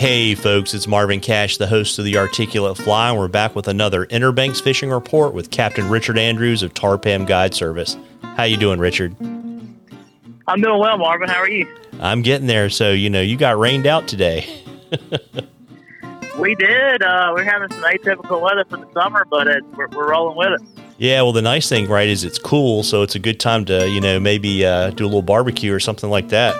Hey folks, it's Marvin Cash, the host of the Articulate Fly, and we're back with another Inner Banks fishing report with Captain Richard Andrews of Tar-Pam Guide Service. How you doing, Richard? I'm doing well, Marvin. How are you? I'm getting there. So, you know, you got rained out today. we did. Uh, we're having some atypical weather for the summer, but it, we're, we're rolling with it. Yeah, well, the nice thing, right, is it's cool, so it's a good time to, you know, maybe uh, do a little barbecue or something like that.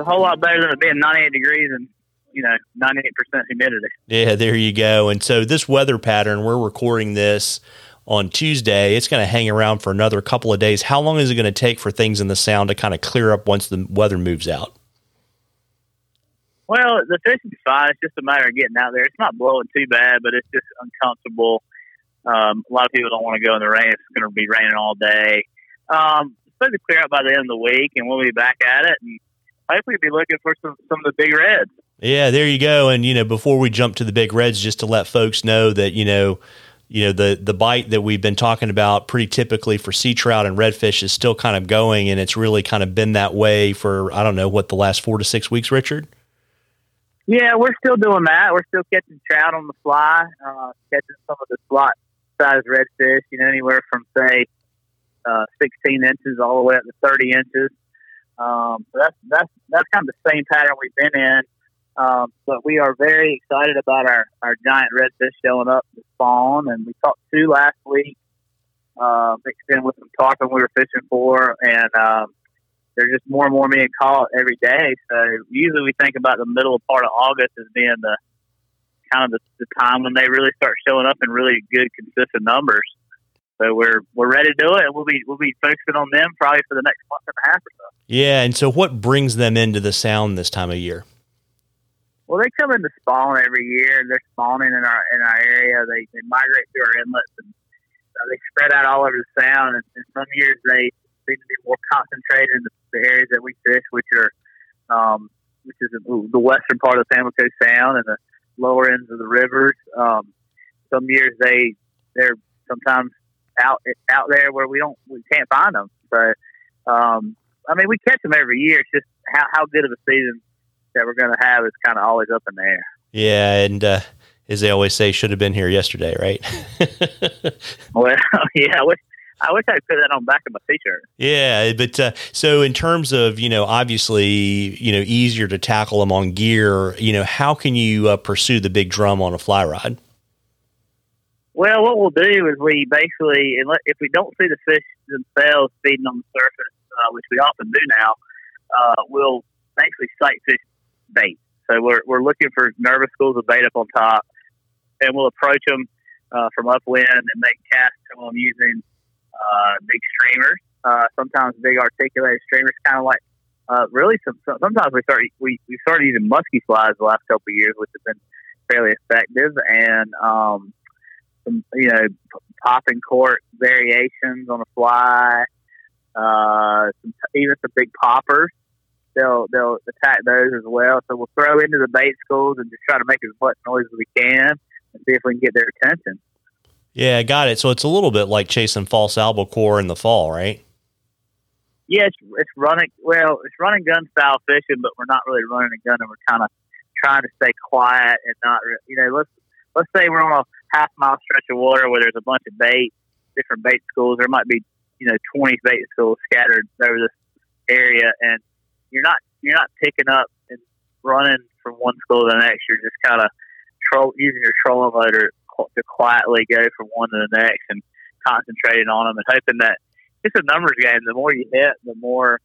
A whole lot better than it being 98 degrees and, you know, 98% humidity. Yeah, there you go. And so this weather pattern, we're recording this on Tuesday. It's going to hang around for another couple of days. How long is it going to take for things in the sound to kind of clear up once the weather moves out? Well, the fishing's fine. It's just a matter of getting out there. It's not blowing too bad, but it's just uncomfortable um, a lot of people don't want to go in the rain. It's going to be raining all day. Um, it's supposed to clear up by the end of the week, and we'll be back at it. And hopefully, be looking for some some of the big reds. Yeah, there you go. And you know, before we jump to the big reds, just to let folks know that you know, you know, the the bite that we've been talking about pretty typically for sea trout and redfish is still kind of going, and it's really kind of been that way for I don't know what the last four to six weeks, Richard. Yeah, we're still doing that. We're still catching trout on the fly, uh, catching some of the slot size redfish, you know, anywhere from say uh, 16 inches all the way up to 30 inches. Um, that's that's that's kind of the same pattern we've been in. Um, but we are very excited about our, our giant redfish showing up to spawn, and we caught two last week, uh, mixed in with some tarpon we were fishing for, and um, there's just more and more being caught every day. So usually we think about the middle part of August as being the kind of the, the time when they really start showing up in really good, consistent numbers. So we're we're ready to do it, and we'll be we'll be focusing on them probably for the next month and a half or so. Yeah, and so what brings them into the sound this time of year? Well, they come into spawn every year. They're spawning in our in our area. They they migrate through our inlets and uh, they spread out all over the sound. And, and some years they seem to be more concentrated in the, the areas that we fish, which are um, which is the western part of the Pamlico Sound and the lower ends of the rivers. Um, some years they they're sometimes out out there where we don't we can't find them. So um, I mean we catch them every year. It's just how how good of a season that we're going to have is kind of always up in the air. Yeah, and uh, as they always say, should have been here yesterday, right? well, yeah, I wish I wish I could put that on the back of my t-shirt. Yeah, but uh, so in terms of you know, obviously, you know, easier to tackle them on gear. You know, how can you uh, pursue the big drum on a fly rod? Well, what we'll do is we basically, if we don't see the fish themselves feeding on the surface, uh, which we often do now, uh, we'll basically sight fish bait. So we're we're looking for nervous schools of bait up on top, and we'll approach them uh, from upwind and make casts to them using uh, big streamers, uh, sometimes big articulated streamers, kind of like uh, really some, sometimes we start we, we started using musky flies the last couple of years, which have been fairly effective, and um, some you know popping cork variations on a fly, uh, some, even some big poppers. They'll they'll attack those as well. So we'll throw into the bait schools and just try to make as much noise as we can and see if we can get their attention. Yeah, got it. So it's a little bit like chasing false albacore in the fall, right? Yeah, it's, it's running. Well, it's running gun style fishing, but we're not really running a gun, and we're kind of trying to stay quiet and not. You know, let's let's say we're on a half mile stretch of water where there's a bunch of bait, different bait schools. There might be you know twenty bait schools scattered over this area, and you're not you're not picking up and running from one school to the next. You're just kind of troll using your trolling motor to quietly go from one to the next and concentrating on them and hoping that it's a numbers game. The more you hit, the more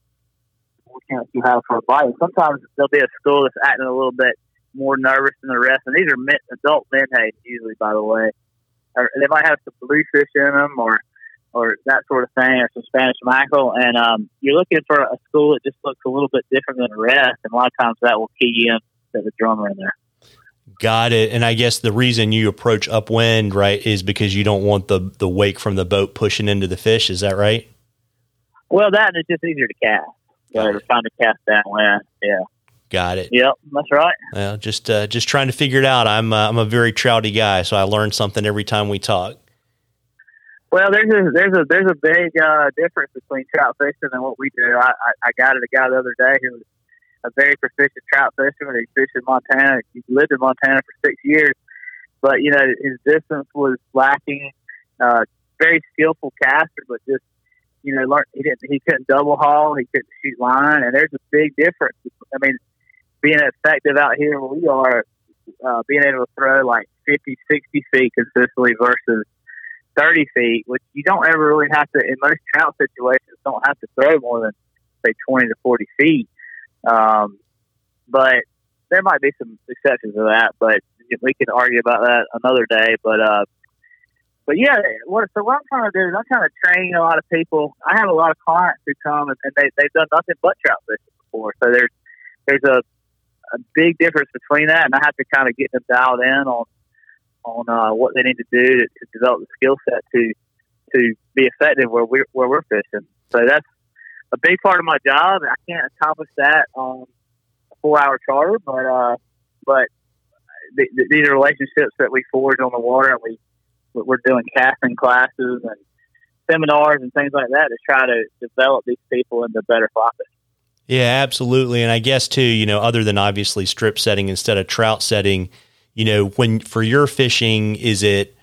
more chance you have for a bite. Sometimes there'll be a school that's acting a little bit more nervous than the rest, and these are mint, adult menhaden usually, by the way. Or they might have some bluefish in them, or or that sort of thing, or some Spanish mackerel. And um, you're looking for a school that just looks a little bit different than the rest, and a lot of times that will key you in to the drummer in there. Got it. And I guess the reason you approach upwind, right, is because you don't want the the wake from the boat pushing into the fish. Is that right? Well, that is just easier to cast. So we're trying to cast downwind. Yeah. Got it. Yep, that's right. Well, just uh, just trying to figure it out. I'm uh, I'm a very trouty guy, so I learn something every time we talk. Well, there's a there's a there's a big uh, difference between trout fishing and what we do. I, I, I got it a guy the other day who was a very proficient trout fisherman. He fished in Montana. He lived in Montana for six years, but you know his distance was lacking. Uh, very skillful caster, but just you know, learn, he didn't he couldn't double haul. He couldn't shoot line, and there's a big difference. I mean, being effective out here where we are, uh, being able to throw like 50, 60 feet consistently versus 30 feet, which you don't ever really have to, in most trout situations, don't have to throw more than, say, 20 to 40 feet. Um, but there might be some exceptions to that, but we can argue about that another day. But, uh, but yeah, what, so what I'm trying to do is I'm trying to train a lot of people. I have a lot of clients who come and, and they, they've done nothing but trout fishing before. So there's, there's a, a big difference between that, and I have to kind of get them dialed in on on uh, what they need to do to, to develop the skill set to to be effective where we're where we're fishing. So that's a big part of my job. I can't accomplish that on a four hour charter, but uh, but th- th- these are relationships that we forge on the water, and we we're doing casting classes and seminars and things like that to try to develop these people into better fly. Yeah, absolutely. And I guess too, you know, other than obviously strip setting instead of trout setting, you know, when for your fishing, is it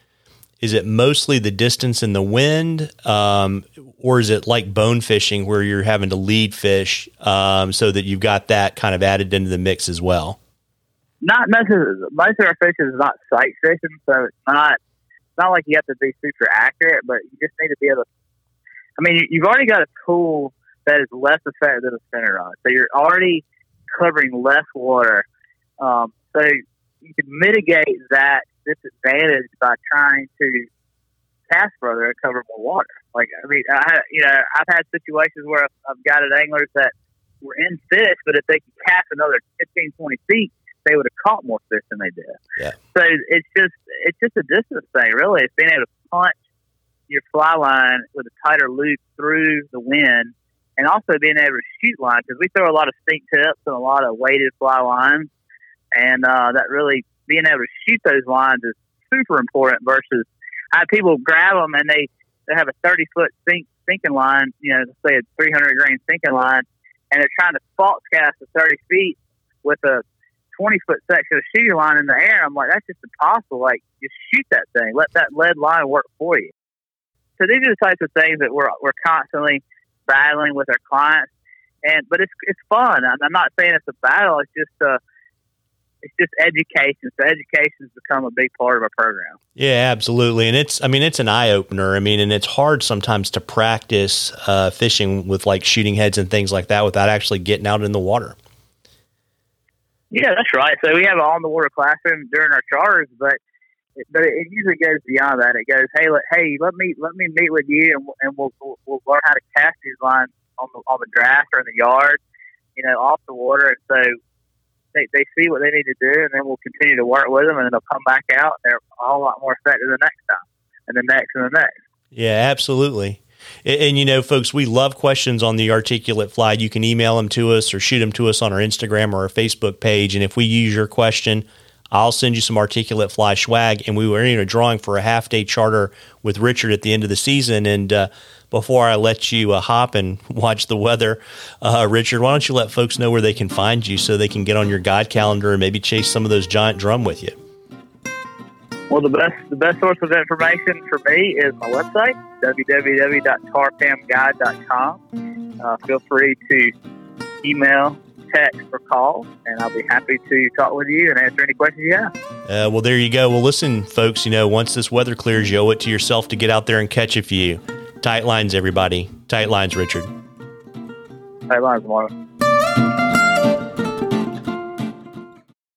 is it mostly the distance and the wind, um, or is it like bone fishing where you're having to lead fish um, so that you've got that kind of added into the mix as well? Not necessarily. Most of our fishing is not sight fishing, so it's not it's not like you have to be super accurate, but you just need to be able to. I mean, you've already got a tool that is less effective than a spinner rod, so you're already covering less water. Um, so you can mitigate that disadvantage by trying to cast further and cover more water. Like I mean, I you know I've had situations where I've, I've got anglers that were in fish, but if they could cast another 15, 20 feet, they would have caught more fish than they did. Yeah. So it's just it's just a distance thing, really. It's being able to punch your fly line with a tighter loop through the wind, and also being able to shoot line because we throw a lot of sink tips and a lot of weighted fly lines and uh, that really being able to shoot those lines is super important. Versus, I have people grab them and they they have a thirty foot sink sinking line, you know, say a three hundred grain sinking line, and they're trying to false cast a thirty feet with a twenty foot section of shooting line in the air. I'm like, that's just impossible. Like, just shoot that thing. Let that lead line work for you. So these are the types of things that we're we're constantly battling with our clients. And but it's it's fun. I'm, I'm not saying it's a battle. It's just uh, it's just education. So education has become a big part of our program. Yeah, absolutely. And it's, I mean, it's an eye opener. I mean, and it's hard sometimes to practice uh, fishing with like shooting heads and things like that without actually getting out in the water. Yeah, that's right. So we have an on the water classroom during our charters, but but it usually goes beyond that. It goes, hey, let, hey, let me let me meet with you, and, and we'll, we'll, we'll learn how to cast these lines on the on the draft or in the yard, you know, off the water. And so they, they see what they need to do, and then we'll continue to work with them, and they'll come back out. And they're a whole lot more effective the next time, and the next, and the next. Yeah, absolutely. And, and, you know, folks, we love questions on the articulate fly. You can email them to us or shoot them to us on our Instagram or our Facebook page. And if we use your question, I'll send you some articulate fly swag. And we were in a drawing for a half day charter with Richard at the end of the season. And uh, before I let you uh, hop and watch the weather, uh, Richard, why don't you let folks know where they can find you so they can get on your guide calendar and maybe chase some of those giant drum with you? Well, the best the best source of information for me is my website www.tarpamguide.com. Uh, feel free to email, text, or call, and I'll be happy to talk with you and answer any questions you have. Uh, well, there you go. Well, listen, folks. You know, once this weather clears, you owe it to yourself to get out there and catch a few. Tight lines, everybody. Tight lines, Richard. Tight lines, Mark.